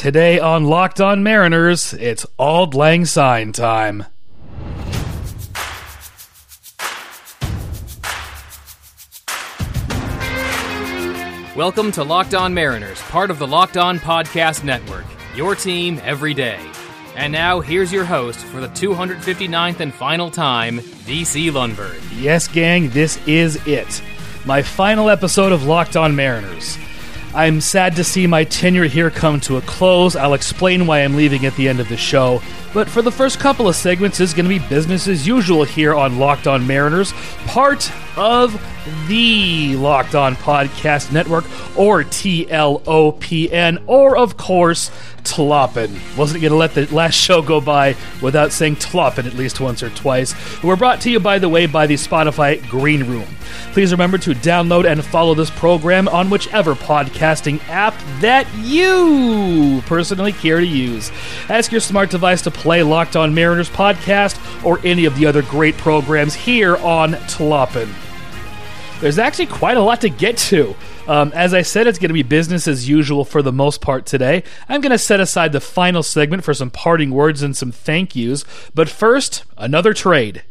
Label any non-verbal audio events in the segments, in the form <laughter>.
Today on Locked On Mariners, it's Auld Lang Syne time. Welcome to Locked On Mariners, part of the Locked On Podcast Network. Your team every day. And now, here's your host for the 259th and final time, DC Lundberg. Yes, gang, this is it. My final episode of Locked On Mariners. I'm sad to see my tenure here come to a close. I'll explain why I'm leaving at the end of the show. But for the first couple of segments is going to be business as usual here on Locked On Mariners, part of the Locked On Podcast Network, or TLOPN, or of course, Tloppin. Wasn't going to let the last show go by without saying Tloppin at least once or twice. We're brought to you, by the way, by the Spotify Green Room. Please remember to download and follow this program on whichever podcasting app that you personally care to use. Ask your smart device to play Locked On Mariners podcast or any of the other great programs here on Tloppin. There's actually quite a lot to get to. Um, as I said, it's going to be business as usual for the most part today. I'm going to set aside the final segment for some parting words and some thank yous. But first, another trade.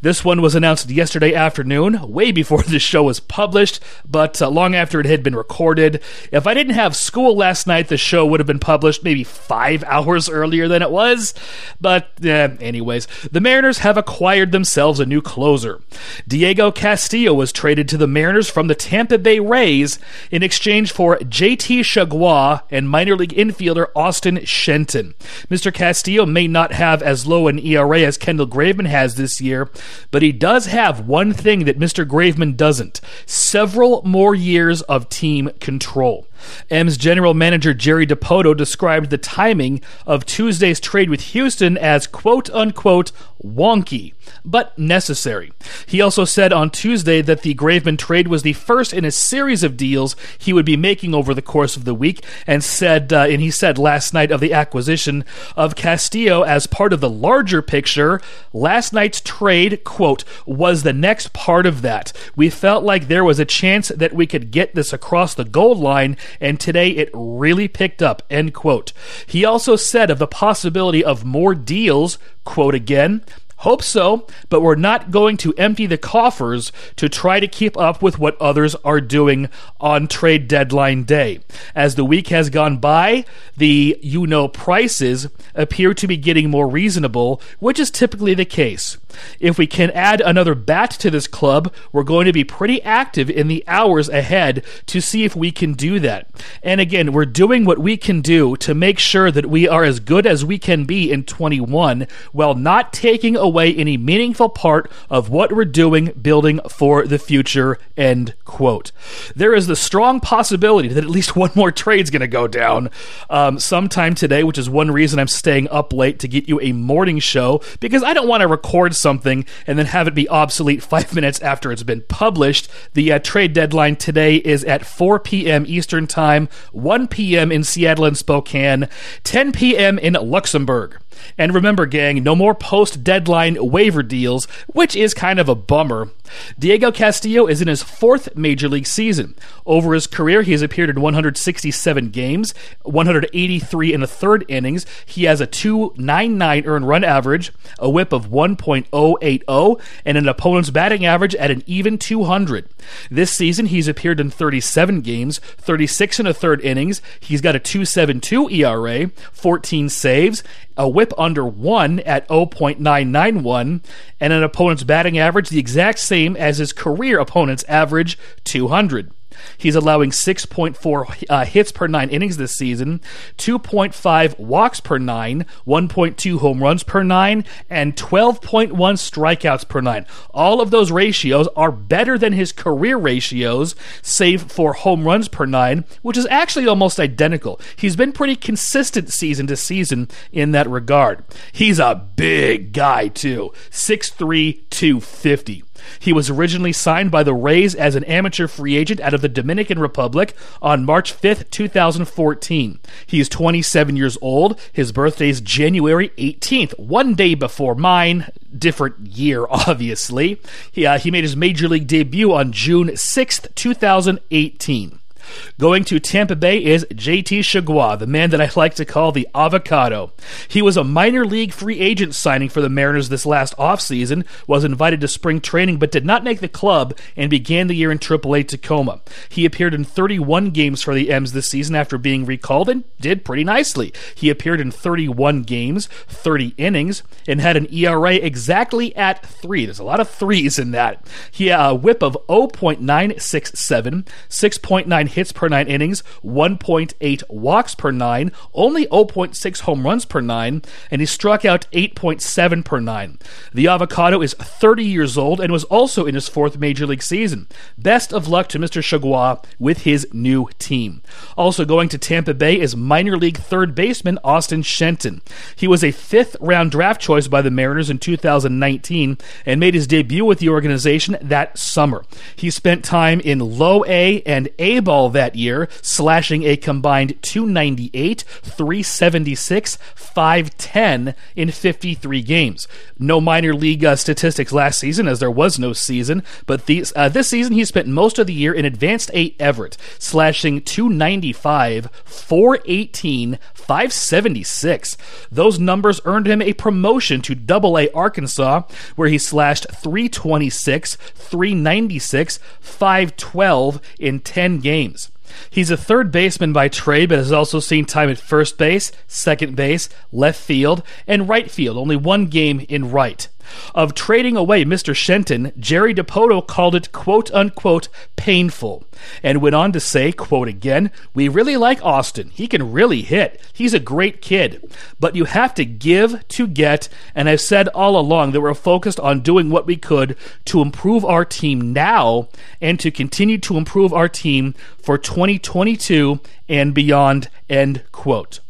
This one was announced yesterday afternoon, way before <laughs> the show was published, but uh, long after it had been recorded. If I didn't have school last night, the show would have been published maybe five <laughs> hours earlier than it was. But, uh, anyways, the Mariners have acquired themselves a new closer. Diego Castillo was traded to the Mariners from the Tampa Bay Rays in exchange for JT Chargois and minor league infielder Austin Shenton. Mr. Castillo may not have as low an ERA as Kendall Graveman has this year, but he does have one thing that Mr. Graveman doesn't several more years of team control. M's general manager Jerry Dipoto described the timing of Tuesday's trade with Houston as quote unquote wonky, but necessary. He also said on Tuesday that the Graveman trade was the first in a series of deals he would be making over the course of the week, and said, uh, and he said last night of the acquisition of Castillo as part of the larger picture. Last night's trade, quote, was the next part of that. We felt like there was a chance that we could get this across the goal line and today it really picked up, end quote. He also said of the possibility of more deals, quote again, Hope so, but we're not going to empty the coffers to try to keep up with what others are doing on trade deadline day. As the week has gone by, the you know prices appear to be getting more reasonable, which is typically the case. If we can add another bat to this club, we're going to be pretty active in the hours ahead to see if we can do that. And again, we're doing what we can do to make sure that we are as good as we can be in 21 while not taking away any meaningful part of what we're doing building for the future. End quote. There is the strong possibility that at least one more trade's going to go down um, sometime today, which is one reason I'm staying up late to get you a morning show because I don't want to record something and then have it be obsolete five <laughs> minutes after it's been published. The uh, trade deadline today is at 4 p.m. Eastern Time, 1 p.m. in Seattle and Spokane, 10 p.m. in Luxembourg. And remember, gang, no more post deadline waiver deals, which is kind of a bummer. Diego Castillo is in his fourth major league season. Over his career, he has appeared in 167 games, 183 in the third innings. He has a 2.99 earned run average, a whip of 1.080, and an opponent's batting average at an even 200. This season, he's appeared in 37 games, 36 in the third innings. He's got a 2.72 ERA, 14 saves, a whip under 1 at 0.991, and an opponent's batting average the exact same as his career opponent's average, 200. He's allowing 6.4 uh, hits per nine innings this season, 2.5 walks per nine, 1.2 home runs per nine, and 12.1 strikeouts per nine. All of those ratios are better than his career ratios, save for home runs per nine, which is actually almost identical. He's been pretty consistent season to season in that regard. He's a big guy, too 6'3, 250. He was originally signed by the Rays as an amateur free agent out of the Dominican Republic on March 5th, 2014. He is 27 years old. His birthday is January 18th, one day before mine. Different year, <laughs> obviously. He, uh, he made his major league debut on June 6th, 2018. Going to Tampa Bay is JT Chargois, the man that I like to call the avocado. He was a minor league free agent signing for the Mariners this last offseason, was invited to spring training but did not make the club and began the year in AAA Tacoma. He appeared in 31 games for the M's this season after being recalled and did pretty nicely. He appeared in 31 games, 30 innings, and had an ERA exactly at 3. There's a lot of threes in that. He had a whip of 0.967, 6.9 hits per 9 innings, 1.8 walks per 9, only 0.6 home runs per 9, and he struck out 8.7 per 9. The avocado is 30 years old and was also in his fourth major league season. Best of luck to Mr. Chargois with his new team. Also going to Tampa Bay is minor league third baseman Austin Shenton. He was a fifth round draft choice by the Mariners in 2019 and made his debut with the organization that summer. He spent time in low A and A ball that year, slashing a combined 298, 376, 510 in 53 games. No minor league uh, statistics last season, as there was no season, but these, uh, this season he spent most of the year in Advanced A Everett, slashing 295, 418, 576. Those numbers earned him a promotion to Double A Arkansas, where he slashed 326, 396, 512 in 10 games. He's a third baseman by trade, but has also seen time at first base, second base, left field, and right field, only one game in right. Of trading away Mr. Shenton, Jerry Dipoto called it quote unquote painful, and went on to say, quote again, We really like Austin. He can really hit. He's a great kid. But you have to give to get, and I've said all along that we're focused on doing what we could to improve our team now and to continue to improve our team for 2022 and beyond, end quote.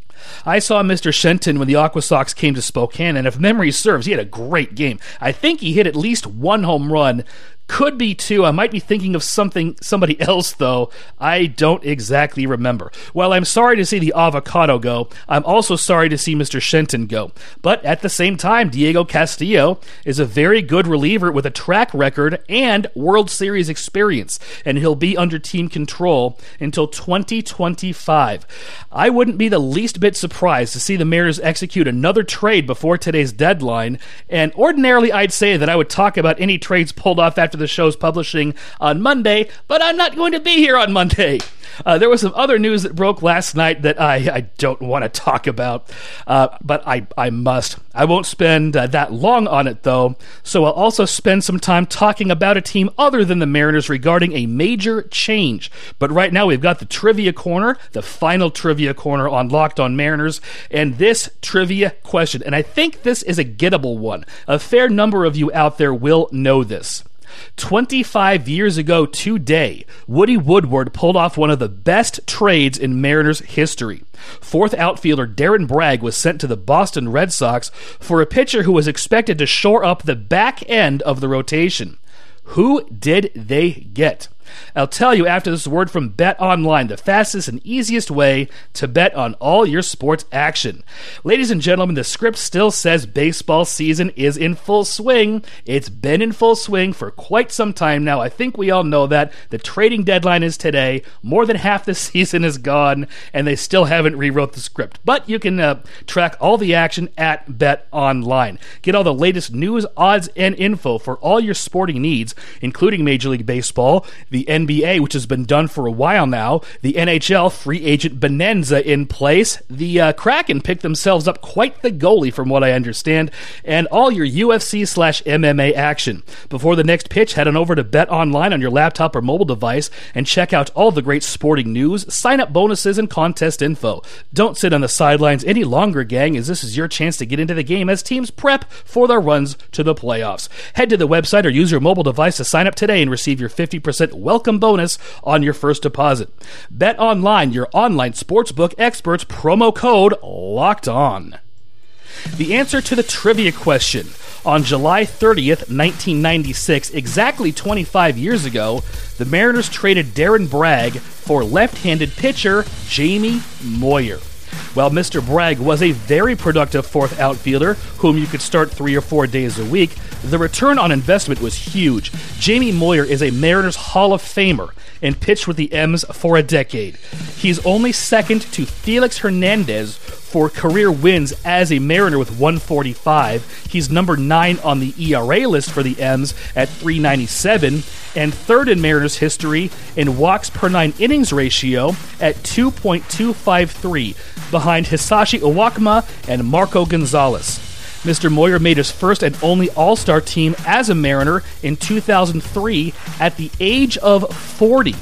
I saw Mr. Shenton when the Aqua Sox came to Spokane, and if memory serves, he had a great game. I think he hit at least one home run could be too. I might be thinking of something somebody else though. I don't exactly remember. While I'm sorry to see the avocado go, I'm also sorry to see Mr. Shenton go. But at the same time, Diego Castillo is a very good reliever with a track record and World Series experience, and he'll be under team control until 2025. I wouldn't be the least bit surprised to see the Mariners execute another trade before today's deadline, and ordinarily I'd say that I would talk about any trades pulled off after after the show's publishing on Monday, but I'm not going to be here on Monday. Uh, there was some other news that broke last night that I, I don't want to talk about, uh, but I, I must. I won't spend uh, that long on it, though, so I'll also spend some time talking about a team other than the Mariners regarding a major change. But right now, we've got the trivia corner, the final trivia corner on Locked on Mariners, and this trivia question, and I think this is a gettable one. A fair number of you out there will know this. 25 years ago today, Woody Woodward pulled off one of the best trades in Mariners history. Fourth outfielder Darren Bragg was sent to the Boston Red Sox for a pitcher who was expected to shore up the back end of the rotation. Who did they get? I'll tell you after this word from Bet Online, the fastest and easiest way to bet on all your sports action. Ladies and gentlemen, the script still says baseball season is in full swing. It's been in full swing for quite some time now. I think we all know that. The trading deadline is today. More than half the <laughs> season is gone, and they still haven't rewrote the script. But you can uh, track all the action at Bet Online. Get all the latest news, odds, and info for all your sporting needs, including Major League Baseball, the NBA, which has been done for a while now, the NHL free agent bonanza in place. The uh, Kraken picked themselves up quite the goalie, from what I understand, and all your UFC slash MMA action. Before the next pitch, head on over to Bet Online on your laptop or mobile device and check out all the great sporting news, sign up bonuses, and contest info. Don't sit on the sidelines any longer, gang, as this is your chance to get into the game as teams prep for their runs to the playoffs. Head to the website or use your mobile device to sign up today and receive your 50% welcome bonus on your first deposit. Bet online, your online sportsbook experts, promo code locked on. The answer to the trivia question on July 30th, 1996, exactly 25 years ago, the Mariners traded Darren Bragg for left handed pitcher Jamie Moyer. While Mr. Bragg was a very productive fourth outfielder, whom you could start three or four days a week, The return on investment was huge. Jamie Moyer is a Mariners Hall of Famer and pitched with the M's for a decade. He's only second to Felix Hernandez for career wins as a Mariner with 145. He's number 9 on the ERA list for the M's at 397 and third in Mariners history in walks per 9 innings ratio at 2.253 behind Hisashi Iwakuma and Marco Gonzalez. Mr. Moyer made his first and only All Star team as a Mariner in 2003 at the age of 40.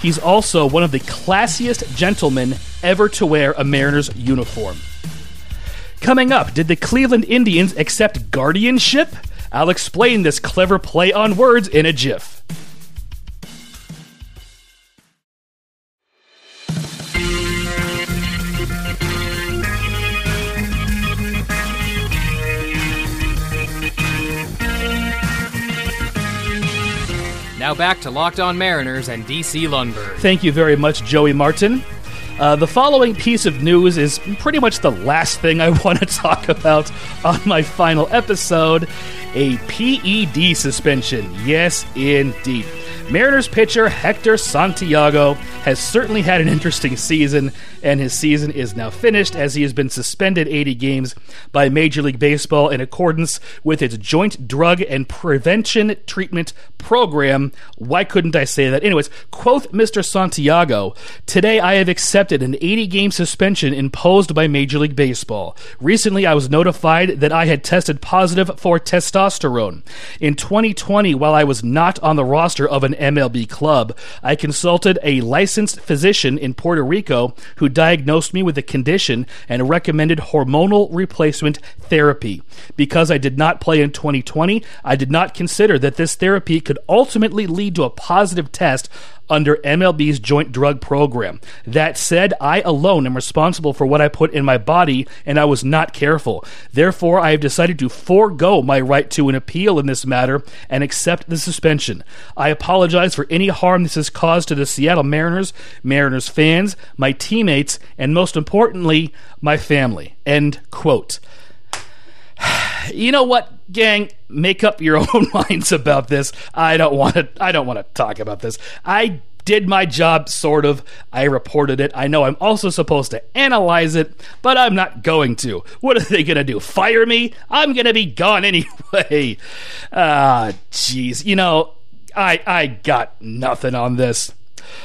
He's also one of the classiest gentlemen ever to wear a Mariners uniform. Coming up, did the Cleveland Indians accept guardianship? I'll explain this clever play on words in a jiff. Back to Locked On Mariners and DC Lundberg. Thank you very much, Joey Martin. Uh, the following piece of news is pretty much the last thing I <laughs> want to talk about on my final episode a PED suspension. Yes, indeed. Mariners pitcher Hector Santiago has certainly had an interesting season, and his season is now finished as he has been suspended 80 games by Major League Baseball in accordance with its Joint Drug and Prevention Treatment Program. Why couldn't I say that? Anyways, quote Mr. Santiago Today I have accepted an 80 game suspension imposed by Major League Baseball. Recently I was notified that I had tested positive for testosterone. In 2020, while I was not on the roster of an MLB club, I consulted a licensed physician in Puerto Rico who diagnosed me with a condition and recommended hormonal replacement therapy. Because I did not play in 2020, I did not consider that this therapy could ultimately lead to a positive test under MLB's joint drug program. That said, I alone am responsible for what I put in my body, and I was not careful. Therefore, I have decided to forego my right to an appeal in this matter and accept the suspension. I apologize for any harm this has caused to the Seattle Mariners, Mariners fans, my teammates, and most importantly, my family. End quote you know what, gang? Make up your <laughs> own minds about this. I don't want to. I don't want to talk about this. I did my job, sort of. I reported it. I know I'm also supposed to analyze it, but I'm not going to. What are they going to do? Fire me? I'm going to be gone <laughs> anyway. Ah, jeez. You know, I I got nothing on this.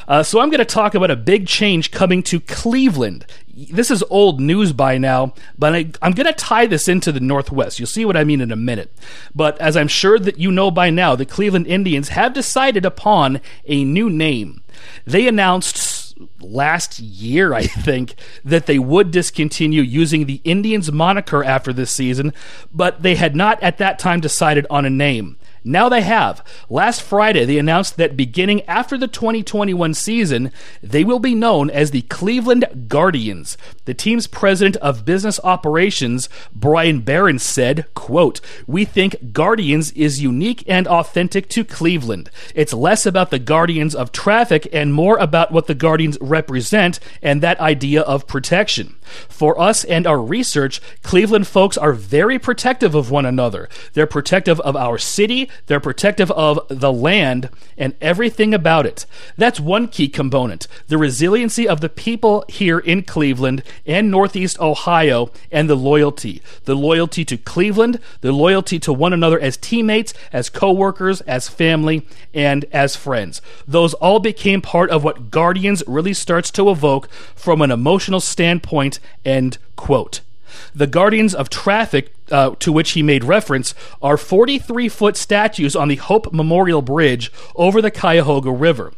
Uh, so I'm going to talk about a big change coming to Cleveland. This is old news by now, but I, I'm going to tie this into the Northwest. You'll see what I mean in a minute. But as I'm sure that you know by now, the Cleveland Indians have decided upon a new name. They announced last year, I <laughs> think, that they would discontinue using the Indians moniker after this season, but they had not at that time decided on a name. Now they have. Last Friday, they announced that beginning after the 2021 season, they will be known as the Cleveland Guardians. The team's president of business operations, Brian Barton, said, quote, We think Guardians is unique and authentic to Cleveland. It's less about the Guardians of traffic and more about what the Guardians represent and that idea of protection. For us and our research, Cleveland folks are very protective of one another. They're protective of our city, they're protective of the land and everything about it. That's one key component the resiliency of the people here in Cleveland and Northeast Ohio, and the loyalty. The loyalty to Cleveland, the loyalty to one another as teammates, as co workers, as family, and as friends. Those all became part of what Guardians really starts to evoke from an emotional standpoint. End quote. The Guardians of Traffic, uh, to which he made reference, are 43 foot statues on the Hope Memorial Bridge over the Cuyahoga River.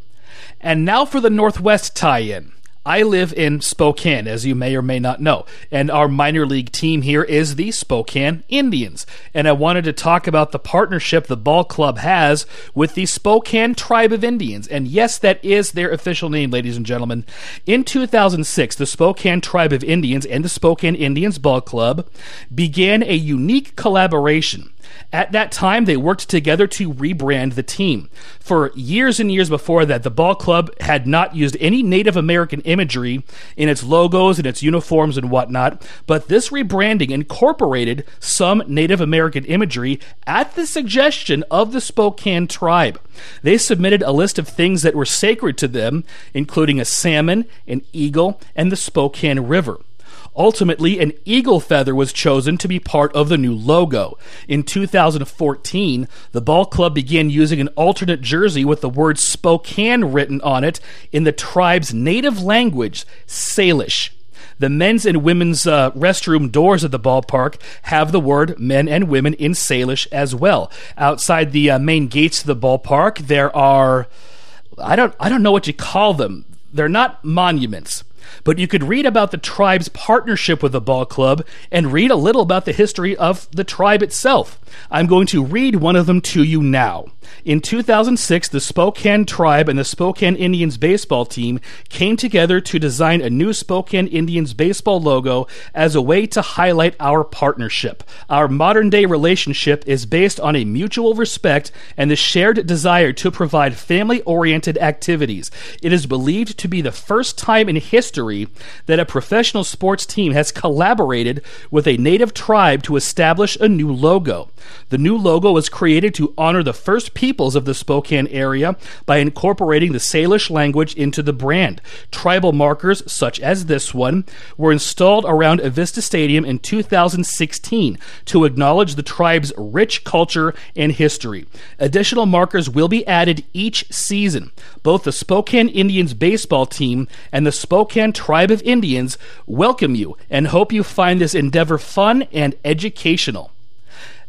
And now for the Northwest tie in. I live in Spokane, as you may or may not know, and our minor league team here is the Spokane Indians. And I wanted to talk about the partnership the ball club has with the Spokane Tribe of Indians. And yes, that is their official name, ladies and gentlemen. In 2006, the Spokane Tribe of Indians and the Spokane Indians Ball Club began a unique collaboration At that time, they worked together to rebrand the team. For years and years before that, the ball club had not used any Native American imagery in its logos and its uniforms and whatnot, but this rebranding incorporated some Native American imagery at the suggestion of the Spokane tribe. They submitted a list of things that were sacred to them, including a salmon, an eagle, and the Spokane River. Ultimately, an eagle feather was chosen to be part of the new logo. In 2014, the ball club began using an alternate jersey with the word Spokane written on it in the tribe's native language, Salish. The men's and women's uh, restroom doors at the ballpark have the word men and women in Salish as well. Outside the uh, main gates of the ballpark, there are I don't I don't know what you call them. They're not monuments but you could read about the tribe's partnership with the ball club and read a little about the history of the tribe itself. I'm going to read one of them to you now. In 2006, the Spokane Tribe and the Spokane Indians baseball team came together to design a new Spokane Indians baseball logo as a way to highlight our partnership. Our modern day relationship is based on a mutual respect and the shared desire to provide family oriented activities. It is believed to be the first time in history that a professional sports team has collaborated with a native tribe to establish a new logo. The new logo was created to honor the first peoples of the Spokane area by incorporating the Salish language into the brand. Tribal markers, such as this one, were installed around Avista Stadium in 2016 to acknowledge the tribe's rich culture and history. Additional markers will be added each season. Both the Spokane Indians baseball team and the Spokane Tribe of Indians welcome you and hope you find this endeavor fun and educational.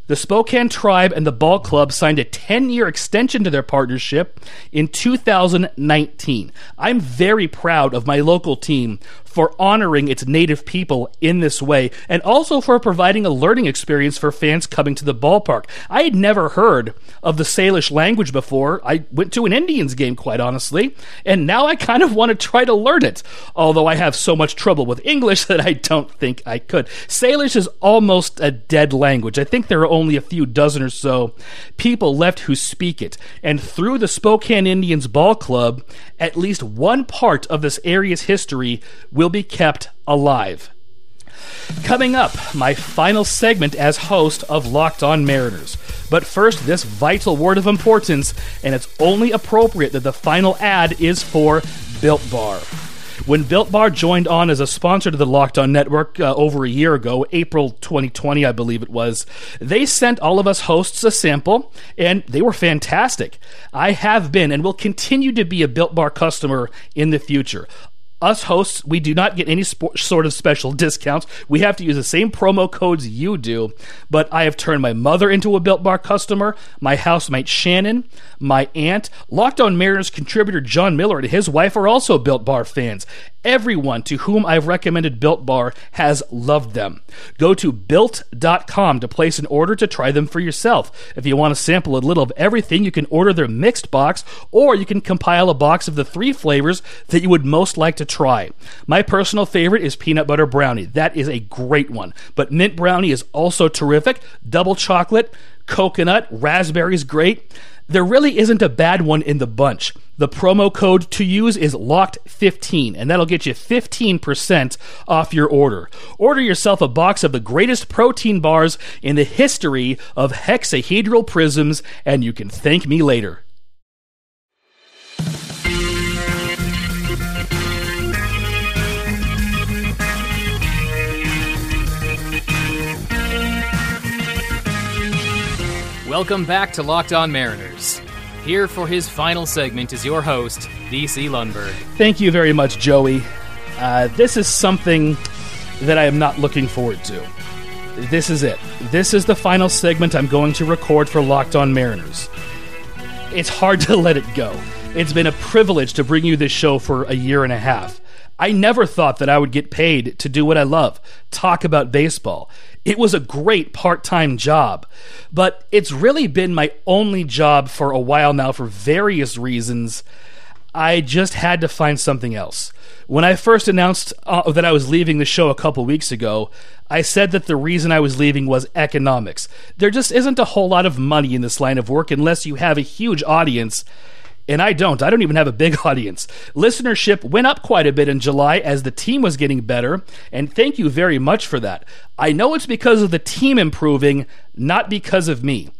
The Spokane Tribe and the Ball Club signed a 10 year extension to their partnership in 2019. I'm very proud of my local team for honoring its native people in this way, and also for providing a learning experience for fans coming to the ballpark. I had never heard of the Salish language before. I went to an Indians game, quite honestly, and now I kind of want to try to learn it, although I have so much trouble with English <laughs> that I don't think I could. Salish is almost a dead language. I think there are only a few dozen or so people left who speak it, and through the Spokane Indians Ball Club, at least one part of this area's history will be kept alive. Coming up, my final segment as host of Locked On Mariners. But first, this vital word of importance, and it's only appropriate that the final ad is for Built Bar. When Built Bar joined on as a sponsor to the Locked On Network uh, over a year ago, April 2020, I believe it was, they sent all of us hosts a sample, and they were fantastic. I have been and will continue to be a Built Bar customer in the future us hosts, we do not get any sort of special discounts. We have to use the same promo codes you do. But I have turned my mother into a Built Bar customer, my housemate Shannon, my aunt, Locked On Mariners contributor John Miller, and his wife are also Built Bar fans. Everyone to whom I've recommended Built Bar has loved them. Go to built.com to place an order to try them for yourself. If you want to sample a little of everything, you can order their mixed box, or you can compile a box of the three flavors that you would most like to try. My personal favorite is peanut butter brownie. That is a great one. But mint brownie is also terrific. Double chocolate, coconut, raspberry is great. There really isn't a bad one in the bunch. The promo code to use is locked15, and that'll get you 15% off your order. Order yourself a box of the greatest protein bars in the history of hexahedral prisms, and you can thank me later. Welcome back to Locked On Mariners. Here for his final segment is your host, DC Lundberg. Thank you very much, Joey. Uh, this is something that I am not looking forward to. This is it. This is the final segment I'm going to record for Locked On Mariners. It's hard <laughs> to let it go. It's been a privilege to bring you this show for a year and a half. I never thought that I would get paid to do what I love talk about baseball. It was a great part time job, but it's really been my only job for a while now for various reasons. I just had to find something else. When I first announced uh, that I was leaving the show a couple weeks ago, I said that the reason I was leaving was economics. There just isn't a whole lot of money in this line of work unless you have a huge audience. And I don't. I don't even have a big <laughs> audience. Listenership went up quite a bit in July as the team was getting better, and thank you very much for that. I know it's because of the team improving, not because of me.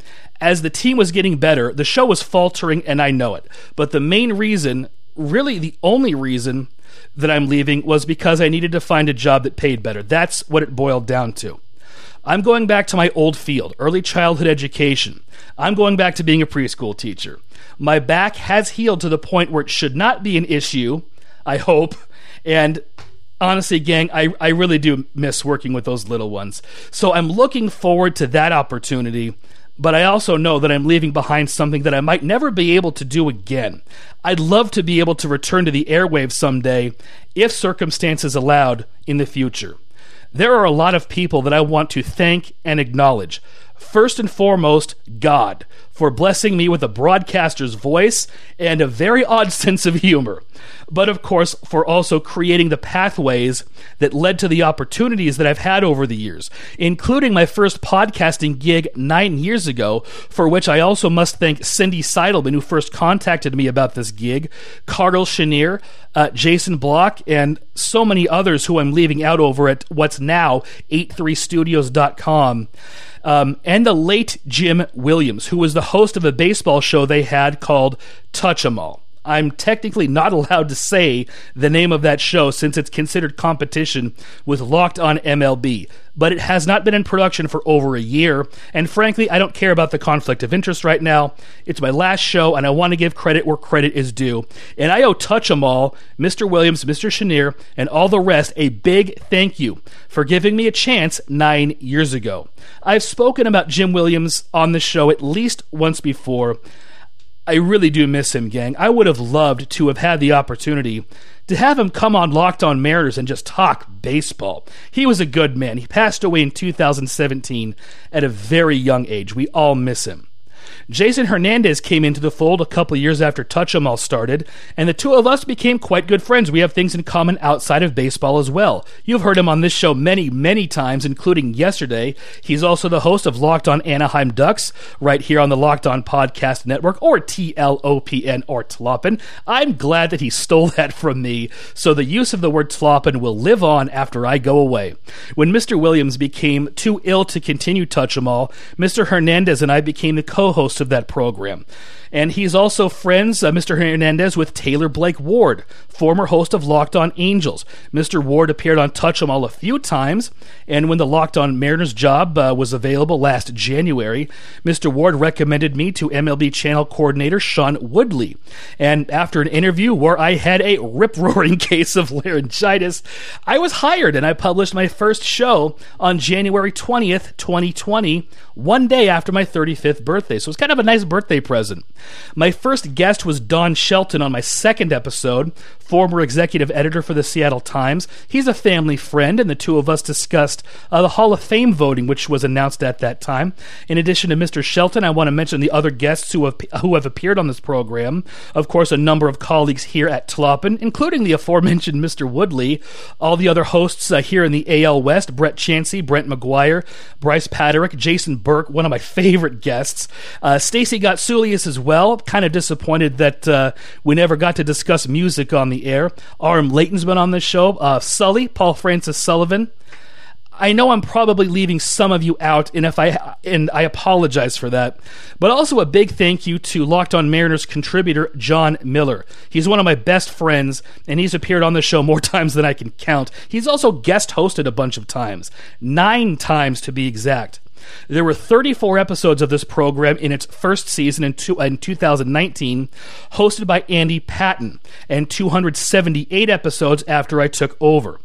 As the team was getting better, the show was faltering, and I know it. But the main reason, really the only reason that I'm leaving, was because I needed to find a job that paid better. That's what it boiled down to. I'm going back to my old field, early childhood education. I'm going back to being a preschool teacher. My back has healed to the point where it should not be an issue, I hope. And honestly, gang, I, I really do miss working with those little ones. So I'm looking forward to that opportunity but I also know that I'm leaving behind something that I might never be able to do again. I'd love to be able to return to the airwaves someday if circumstances allowed in the future. There are a lot of people that I want to thank and acknowledge. First and foremost, God, for blessing me with a broadcaster's voice and a very odd <laughs> sense of humor but of course for also creating the pathways that led to the opportunities that I've had over the years, including my first podcasting gig nine years ago, for which I also must thank Cindy Seidelman, who first contacted me about this gig, Carl Chenier, uh, Jason Block, and so many others who I'm leaving out over at what's now 83studios.com. Um, and the late Jim Williams, who was the host of a baseball show they had called Touch 'em All. I'm technically not allowed to say the name of that show since it's considered competition with Locked on MLB. But it has not been in production for over a year, and frankly, I don't care about the conflict of interest right now. It's my last show, and I want to give credit where credit is due. And I owe Touch 'em All, Mr. Williams, Mr. Chenier, and all the rest a big thank you for giving me a chance nine years ago. I've spoken about Jim Williams on the show at least once before. I really do miss him, gang. I would have loved to have had the opportunity to have him come on Locked On Mariners and just talk baseball. He was a good man. He passed away in 2017 at a very young age. We all miss him. Jason Hernandez came into the fold a couple years after Touch 'em All started, and the two of us became quite good friends. We have things in common outside of baseball as well. You've heard him on this show many, many times, including yesterday. He's also the host of Locked On Anaheim Ducks, right here on the Locked On Podcast Network, or TLOPN, or Tloppen. I'm glad that he stole that from me, so the use of the word Tloppen will live on after I go away. When Mr. Williams became too ill to continue Touch 'em All, Mr. Hernandez and I became the co host host of that program. And he's also friends, uh, Mr. Hernandez, with Taylor Blake Ward, former host of Locked On Angels. Mr. Ward appeared on Touch 'em All a few times, and when the Locked On Mariners job uh, was available last January, Mr. Ward recommended me to MLB channel coordinator Sean Woodley. And after an interview where I had a rip roaring <laughs> case of laryngitis, I was hired and I published my first show on January 20th, 2020, one day after my 35th birthday. So it was kind of a nice birthday present. My first guest was Don Shelton on my second episode, former executive editor for the Seattle Times. He's a family friend, and the two of us discussed uh, the Hall of Fame voting, which was announced at that time. In addition to Mr. Shelton, I want to mention the other guests who have who have appeared on this program. Of course, a number of colleagues here at Tloppen, including the aforementioned Mr. Woodley. All the other hosts uh, here in the AL West: Brett Chansey, Brent McGuire, Bryce Paterick, Jason Burke, one of my favorite guests. Uh, Stacy Gotsulias as well. Kind of disappointed that uh, we never got to discuss music on the air. Aram Leighton's been on this show. Uh, Sully, Paul Francis Sullivan. I know I'm probably leaving some of you out, and if I and I apologize for that. But also a big thank you to Locked On Mariners contributor John Miller. He's one of my best friends, and he's appeared on the show more <laughs> times than I can count. He's also guest hosted a bunch of times, nine times to be exact. There were 34 episodes of this program in its first season in, two, in 2019, hosted by Andy Patton, and 278 episodes after I took over.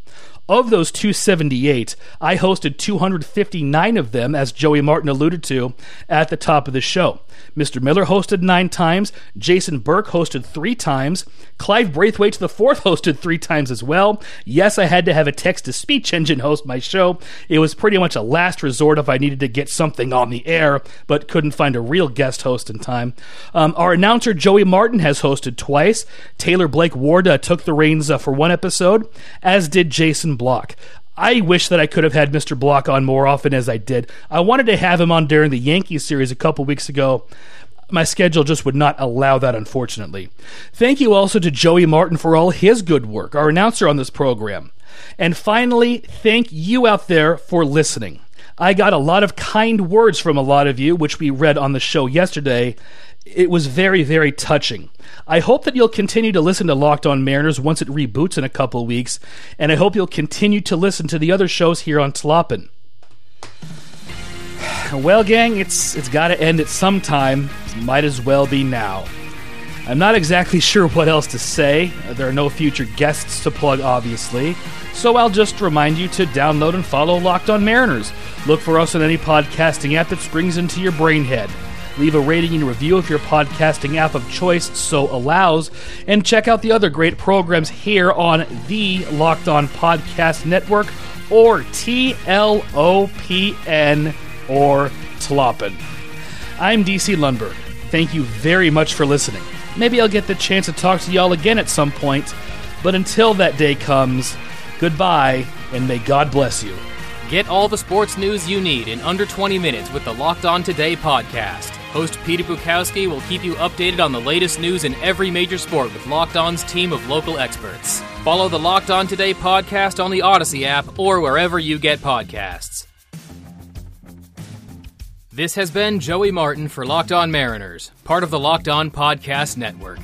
Of those 278, I hosted 259 of them, as Joey Martin alluded to at the top of the show. Mr. Miller hosted nine times. Jason Burke hosted three times. Clive Braithwaite the fourth <laughs> hosted three times as well. Yes, I had to have a text to speech <laughs> engine host my show. It was pretty much a last resort if I needed to get something on the air, but couldn't find a real guest host in time. Um, our announcer Joey Martin has hosted twice. Taylor Blake Ward uh, took the reins uh, for one episode, as did Jason Block. I wish that I could have had Mr. Block on more often as I did. I wanted to have him on during the Yankees series a couple weeks ago. My schedule just would not allow that, unfortunately. Thank you also to Joey Martin for all his good work, our announcer on this program. And finally, thank you out there for listening. I got a lot of kind words from a lot of you, which we read on the show yesterday. It was very, very touching. I hope that you'll continue to listen to Locked On Mariners once it reboots in a couple weeks, and I hope you'll continue to listen to the other shows here on Tlopin. <sighs> Well, gang, it's it's got to end at some time. Might as well be now. I'm not exactly <laughs> sure what else to say. There are no future guests to plug, obviously. So I'll just remind you to download and follow Locked On Mariners. Look for us on any podcasting app that springs into your brainhead. Leave a rating and review if your podcasting app of choice so allows. And check out the other great programs here on the Locked On Podcast Network or TLOPN or Tlopin. I'm DC Lundberg. Thank you very much for listening. Maybe I'll get the chance to talk to y'all again at some point, but until that day comes, goodbye and may God bless you. Get all the sports news you need in under 20 minutes with the Locked On Today podcast. Host Peter Bukowski will keep you updated on the latest news in every major sport with Locked On's team of local experts. Follow the Locked On Today podcast on the Audacy app or wherever you get podcasts. This has been Joey Martin for Locked On Mariners, part of the Locked On Podcast Network.